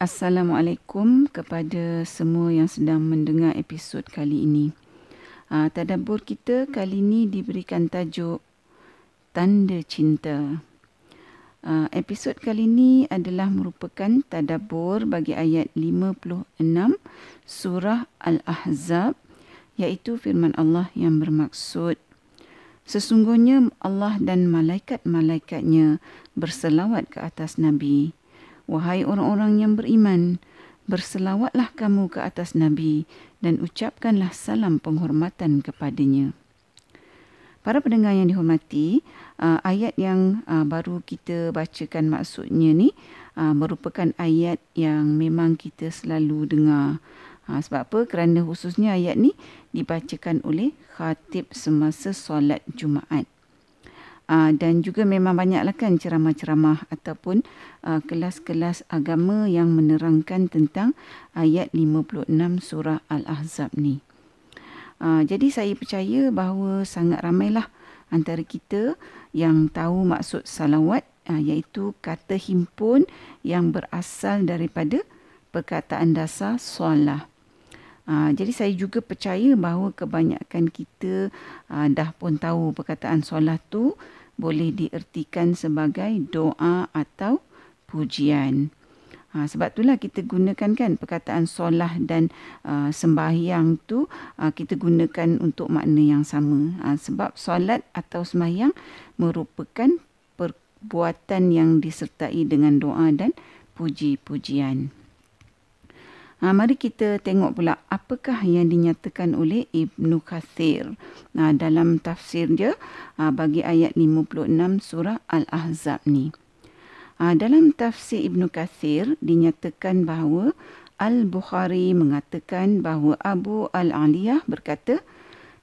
Assalamualaikum kepada semua yang sedang mendengar episod kali ini. Uh, tadabbur kita kali ini diberikan tajuk Tanda Cinta. Uh, episod kali ini adalah merupakan tadabbur bagi ayat 56 surah Al-Ahzab iaitu firman Allah yang bermaksud Sesungguhnya Allah dan malaikat-malaikatnya berselawat ke atas Nabi. Wahai orang-orang yang beriman, berselawatlah kamu ke atas Nabi dan ucapkanlah salam penghormatan kepadanya. Para pendengar yang dihormati, uh, ayat yang uh, baru kita bacakan maksudnya ni uh, merupakan ayat yang memang kita selalu dengar. Sebab apa? Kerana khususnya ayat ni dibacakan oleh khatib semasa solat Jumaat. Uh, dan juga memang banyaklah kan ceramah-ceramah ataupun uh, kelas-kelas agama yang menerangkan tentang ayat 56 surah Al-Ahzab ni. Uh, jadi saya percaya bahawa sangat ramailah antara kita yang tahu maksud salawat uh, iaitu kata himpun yang berasal daripada perkataan dasar solah. Jadi saya juga percaya bahawa kebanyakan kita dah pun tahu perkataan solat tu boleh diertikan sebagai doa atau pujian. Ha, sebab itulah kita gunakan kan perkataan solah dan uh, sembahyang tu uh, kita gunakan untuk makna yang sama. Ha, sebab solat atau sembahyang merupakan perbuatan yang disertai dengan doa dan puji-pujian. Ha, mari kita tengok pula apakah yang dinyatakan oleh Ibnu Kathir ha, dalam tafsir dia ha, bagi ayat 56 surah Al-Ahzab ni. Ha, dalam tafsir Ibnu Kathir dinyatakan bahawa Al-Bukhari mengatakan bahawa Abu Al-Aliyah berkata,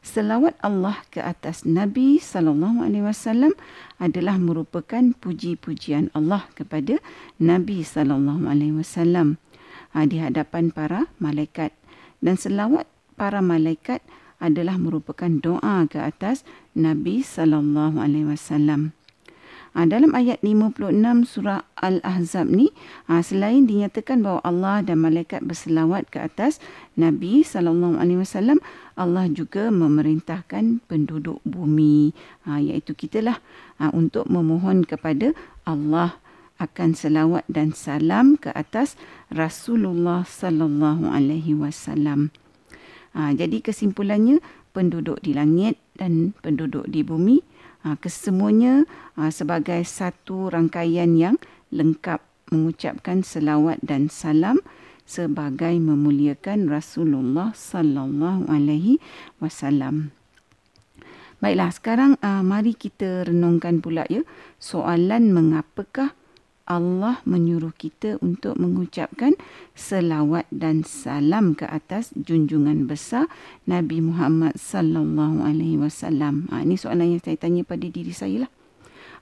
Selawat Allah ke atas Nabi sallallahu alaihi wasallam adalah merupakan puji-pujian Allah kepada Nabi sallallahu alaihi wasallam uh, di hadapan para malaikat dan selawat para malaikat adalah merupakan doa ke atas Nabi sallallahu alaihi wasallam. Ha, dalam ayat 56 surah Al-Ahzab ni, ha, selain dinyatakan bahawa Allah dan malaikat berselawat ke atas Nabi sallallahu alaihi wasallam, Allah juga memerintahkan penduduk bumi, ha, iaitu kitalah untuk memohon kepada Allah akan selawat dan salam ke atas Rasulullah sallallahu alaihi wasallam. Ha, jadi kesimpulannya penduduk di langit dan penduduk di bumi ha, kesemuanya ha, sebagai satu rangkaian yang lengkap mengucapkan selawat dan salam sebagai memuliakan Rasulullah sallallahu alaihi wasallam. Baiklah sekarang uh, mari kita renungkan pula ya soalan mengapakah Allah menyuruh kita untuk mengucapkan selawat dan salam ke atas junjungan besar Nabi Muhammad sallallahu alaihi wasallam. Ha, ini soalan yang saya tanya pada diri saya lah.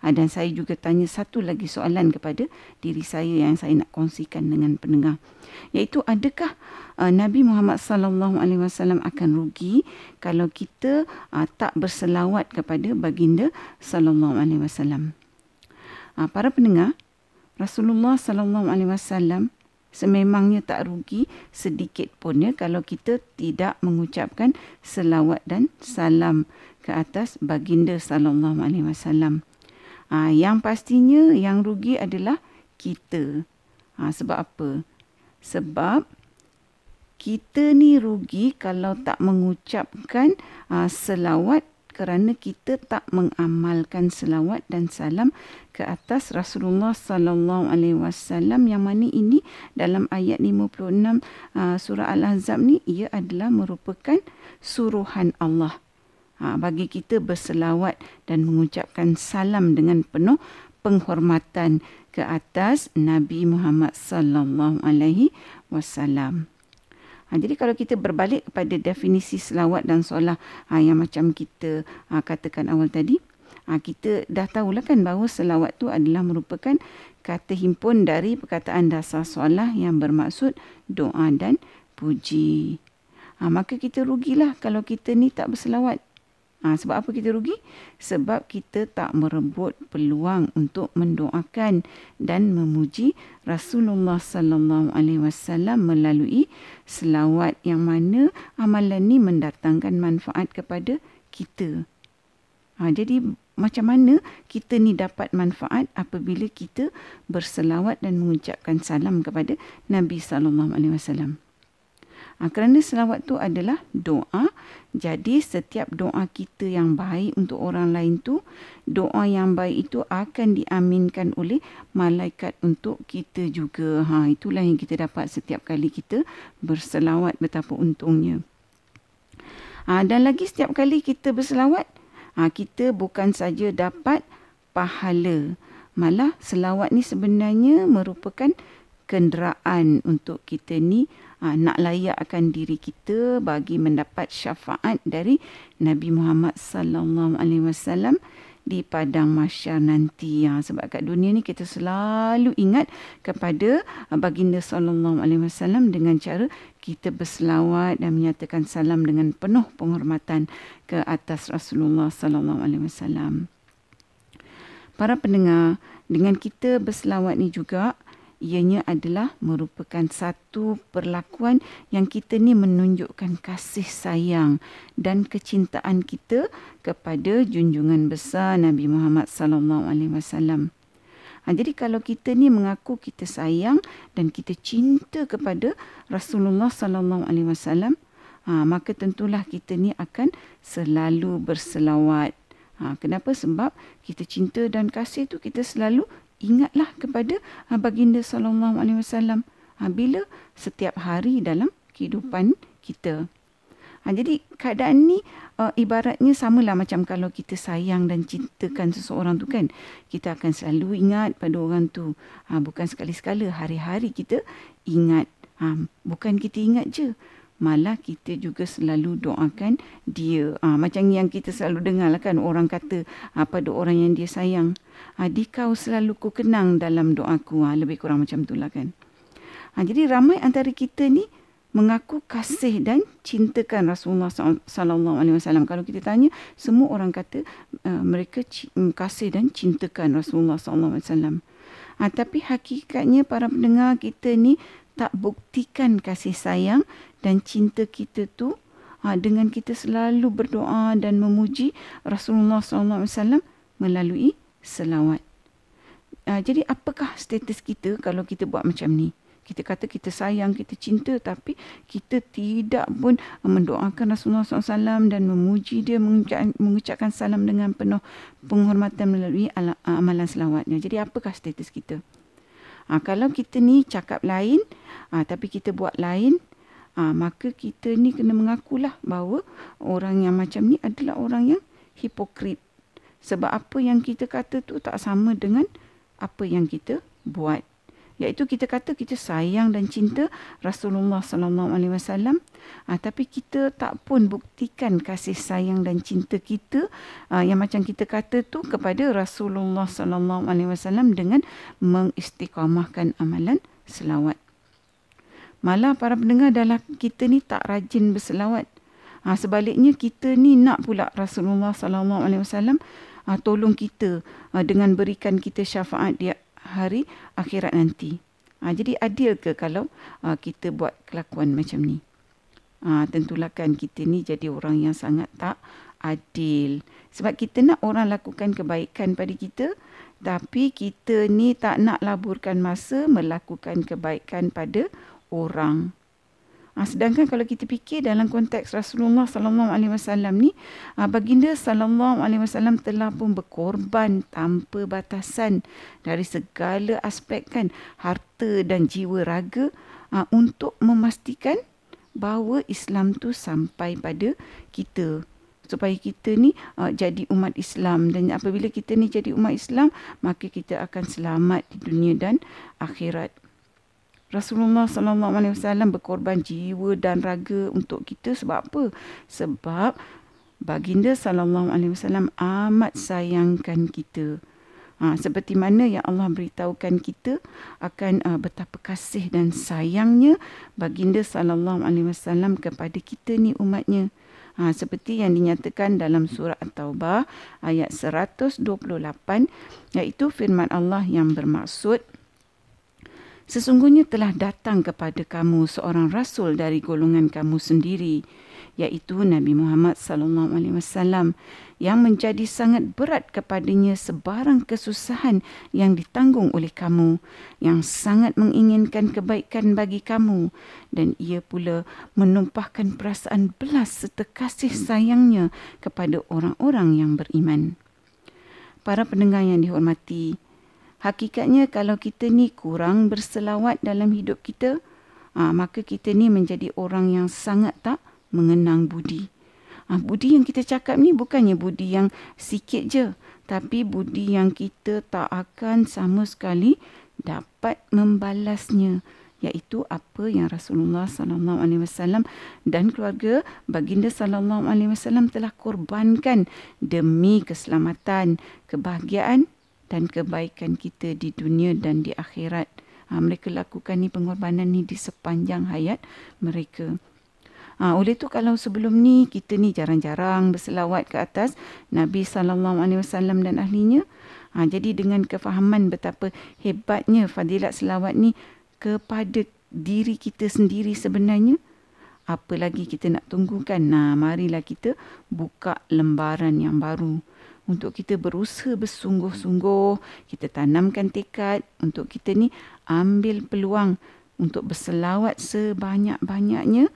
Ha, dan saya juga tanya satu lagi soalan kepada diri saya yang saya nak kongsikan dengan pendengar. Iaitu adakah uh, Nabi Muhammad sallallahu alaihi wasallam akan rugi kalau kita uh, tak berselawat kepada baginda sallallahu alaihi wasallam? Para pendengar, Rasulullah sallallahu alaihi wasallam sememangnya tak rugi sedikit pun ya kalau kita tidak mengucapkan selawat dan salam ke atas baginda sallallahu alaihi wasallam. Ha, yang pastinya yang rugi adalah kita. Ha, sebab apa? Sebab kita ni rugi kalau tak mengucapkan ha, selawat kerana kita tak mengamalkan selawat dan salam ke atas Rasulullah sallallahu alaihi wasallam yang mana ini dalam ayat 56 uh, surah Al-Ahzab ni ia adalah merupakan suruhan Allah ha, bagi kita berselawat dan mengucapkan salam dengan penuh penghormatan ke atas Nabi Muhammad sallallahu alaihi wasallam. Ha, jadi kalau kita berbalik kepada definisi selawat dan solat ha, yang macam kita ha, katakan awal tadi, ha, kita dah tahulah kan bahawa selawat tu adalah merupakan kata himpun dari perkataan dasar solat yang bermaksud doa dan puji. Ha, maka kita rugilah kalau kita ni tak berselawat. Ha, sebab apa kita rugi? Sebab kita tak merebut peluang untuk mendoakan dan memuji Rasulullah sallallahu alaihi wasallam melalui selawat yang mana amalan ni mendatangkan manfaat kepada kita. Ha, jadi macam mana kita ni dapat manfaat apabila kita berselawat dan mengucapkan salam kepada Nabi sallallahu alaihi wasallam? Ha, kerana selawat tu adalah doa. Jadi setiap doa kita yang baik untuk orang lain tu, doa yang baik itu akan diaminkan oleh malaikat untuk kita juga. Ha, itulah yang kita dapat setiap kali kita berselawat betapa untungnya. Ha, dan lagi setiap kali kita berselawat, ha, kita bukan saja dapat pahala. Malah selawat ni sebenarnya merupakan kenderaan untuk kita ni ha, nak layakkan diri kita bagi mendapat syafaat dari Nabi Muhammad sallallahu alaihi wasallam di padang mahsyar nanti. Ya sebab kat dunia ni kita selalu ingat kepada ha, baginda sallallahu alaihi wasallam dengan cara kita berselawat dan menyatakan salam dengan penuh penghormatan ke atas Rasulullah sallallahu alaihi wasallam. Para pendengar dengan kita berselawat ni juga ianya adalah merupakan satu perlakuan yang kita ni menunjukkan kasih sayang dan kecintaan kita kepada junjungan besar Nabi Muhammad sallallahu alaihi wasallam. Ha, jadi kalau kita ni mengaku kita sayang dan kita cinta kepada Rasulullah sallallahu alaihi wasallam, ha, maka tentulah kita ni akan selalu berselawat. Ha, kenapa? Sebab kita cinta dan kasih tu kita selalu ingatlah kepada uh, baginda sallallahu alaihi wasallam uh, bila setiap hari dalam kehidupan kita. Ha, jadi keadaan ni ibaratnya samalah macam kalau kita sayang dan cintakan seseorang tu kan. Kita akan selalu ingat pada orang tu. Bukan sekali-sekala hari-hari kita ingat. Bukan kita ingat je malah kita juga selalu doakan dia. Ha, macam yang kita selalu dengar lah kan orang kata ha, pada orang yang dia sayang. Ha, di kau selalu ku kenang dalam doaku. Ha, lebih kurang macam itulah kan. Ha, jadi ramai antara kita ni mengaku kasih dan cintakan Rasulullah sallallahu alaihi wasallam. Kalau kita tanya, semua orang kata uh, mereka mm, kasih dan cintakan Rasulullah sallallahu alaihi wasallam. Ha, tapi hakikatnya para pendengar kita ni tak buktikan kasih sayang dan cinta kita tu ha, dengan kita selalu berdoa dan memuji Rasulullah SAW melalui selawat. Ha, jadi apakah status kita kalau kita buat macam ni? Kita kata kita sayang, kita cinta tapi kita tidak pun mendoakan Rasulullah SAW dan memuji dia, mengucap, mengucapkan salam dengan penuh penghormatan melalui amalan selawatnya. Jadi apakah status kita? Ha, kalau kita ni cakap lain, ha, tapi kita buat lain, ha, maka kita ni kena mengakulah bahawa orang yang macam ni adalah orang yang hipokrit. Sebab apa yang kita kata tu tak sama dengan apa yang kita buat iaitu kita kata kita sayang dan cinta Rasulullah sallallahu alaihi wasallam. Ah, tapi kita tak pun buktikan kasih sayang dan cinta kita ah, yang macam kita kata tu kepada Rasulullah sallallahu alaihi wasallam dengan mengistiqamahkan amalan selawat. Malah para pendengar dalam kita ni tak rajin berselawat. Ha, sebaliknya kita ni nak pula Rasulullah sallallahu alaihi wasallam tolong kita dengan berikan kita syafaat dia hari akhirat nanti. Ha, jadi adil ke kalau ha, kita buat kelakuan macam ni? Ha, tentulah kan kita ni jadi orang yang sangat tak adil. Sebab kita nak orang lakukan kebaikan pada kita, tapi kita ni tak nak laburkan masa melakukan kebaikan pada orang. Ha, sedangkan kalau kita fikir dalam konteks Rasulullah sallallahu alaihi wasallam ni, ha, baginda sallallahu alaihi wasallam telah pun berkorban tanpa batasan dari segala aspek kan harta dan jiwa raga ha, untuk memastikan bahawa Islam tu sampai pada kita supaya kita ni uh, jadi umat Islam dan apabila kita ni jadi umat Islam maka kita akan selamat di dunia dan akhirat. Rasulullah sallallahu alaihi wasallam berkorban jiwa dan raga untuk kita sebab apa? Sebab baginda sallallahu alaihi wasallam amat sayangkan kita. Ha, seperti mana yang Allah beritahukan kita akan uh, betapa kasih dan sayangnya baginda sallallahu alaihi wasallam kepada kita ni umatnya. Ha, seperti yang dinyatakan dalam surah At-Taubah ayat 128 iaitu firman Allah yang bermaksud Sesungguhnya telah datang kepada kamu seorang rasul dari golongan kamu sendiri iaitu Nabi Muhammad sallallahu alaihi wasallam yang menjadi sangat berat kepadanya sebarang kesusahan yang ditanggung oleh kamu yang sangat menginginkan kebaikan bagi kamu dan ia pula menumpahkan perasaan belas serta kasih sayangnya kepada orang-orang yang beriman. Para pendengar yang dihormati, hakikatnya kalau kita ni kurang berselawat dalam hidup kita, ah, maka kita ni menjadi orang yang sangat tak mengenang budi. Ah, budi yang kita cakap ni bukannya budi yang sikit je, tapi budi yang kita tak akan sama sekali dapat membalasnya iaitu apa yang Rasulullah sallallahu alaihi wasallam dan keluarga baginda sallallahu alaihi wasallam telah korbankan demi keselamatan, kebahagiaan dan kebaikan kita di dunia dan di akhirat. Ha, mereka lakukan ni pengorbanan ni di sepanjang hayat mereka. Ha, oleh tu kalau sebelum ni kita ni jarang-jarang berselawat ke atas Nabi sallallahu alaihi wasallam dan ahlinya. Ha, jadi dengan kefahaman betapa hebatnya fadilat selawat ni kepada diri kita sendiri sebenarnya, apa lagi kita nak tunggukan? Nah, marilah kita buka lembaran yang baru untuk kita berusaha bersungguh-sungguh, kita tanamkan tekad untuk kita ni ambil peluang untuk berselawat sebanyak-banyaknya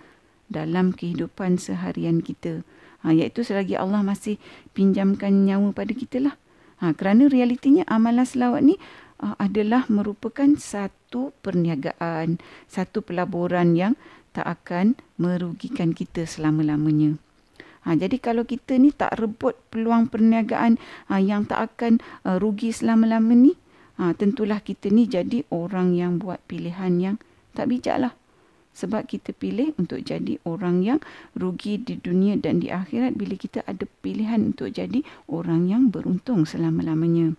dalam kehidupan seharian kita. Ha, iaitu selagi Allah masih pinjamkan nyawa pada kita lah. Ha, kerana realitinya amalan selawat ni uh, adalah merupakan satu perniagaan, satu pelaburan yang tak akan merugikan kita selama-lamanya. Ha, jadi kalau kita ni tak rebut peluang perniagaan ha, yang tak akan uh, rugi selama-lama ni, ha, tentulah kita ni jadi orang yang buat pilihan yang tak bijak lah. Sebab kita pilih untuk jadi orang yang rugi di dunia dan di akhirat bila kita ada pilihan untuk jadi orang yang beruntung selama-lamanya.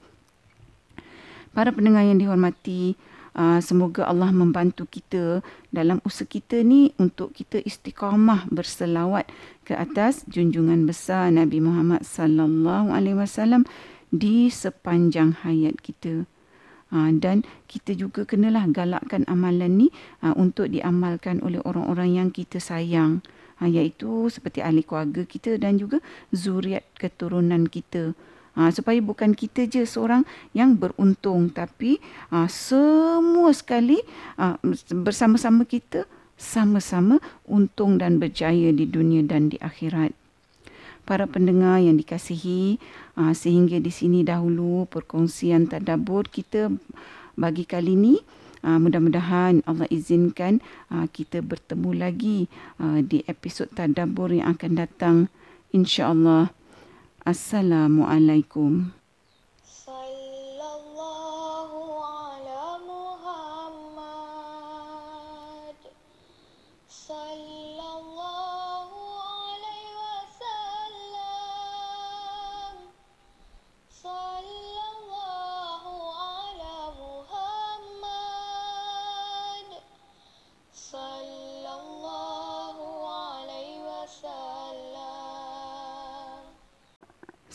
Para pendengar yang dihormati, Uh, semoga Allah membantu kita dalam usaha kita ni untuk kita istiqamah berselawat ke atas junjungan besar Nabi Muhammad sallallahu alaihi wasallam di sepanjang hayat kita. Uh, dan kita juga kenalah galakkan amalan ni uh, untuk diamalkan oleh orang-orang yang kita sayang. Uh, iaitu seperti ahli keluarga kita dan juga zuriat keturunan kita. Ha, supaya bukan kita je seorang yang beruntung tapi ha, semua sekali ha, bersama-sama kita sama-sama untung dan berjaya di dunia dan di akhirat. Para pendengar yang dikasihi, ha, sehingga di sini dahulu perkongsian tadabbur kita bagi kali ini. Uh, mudah-mudahan Allah izinkan uh, kita bertemu lagi uh, di episod tadabbur yang akan datang insya-Allah. Assalamualaikum.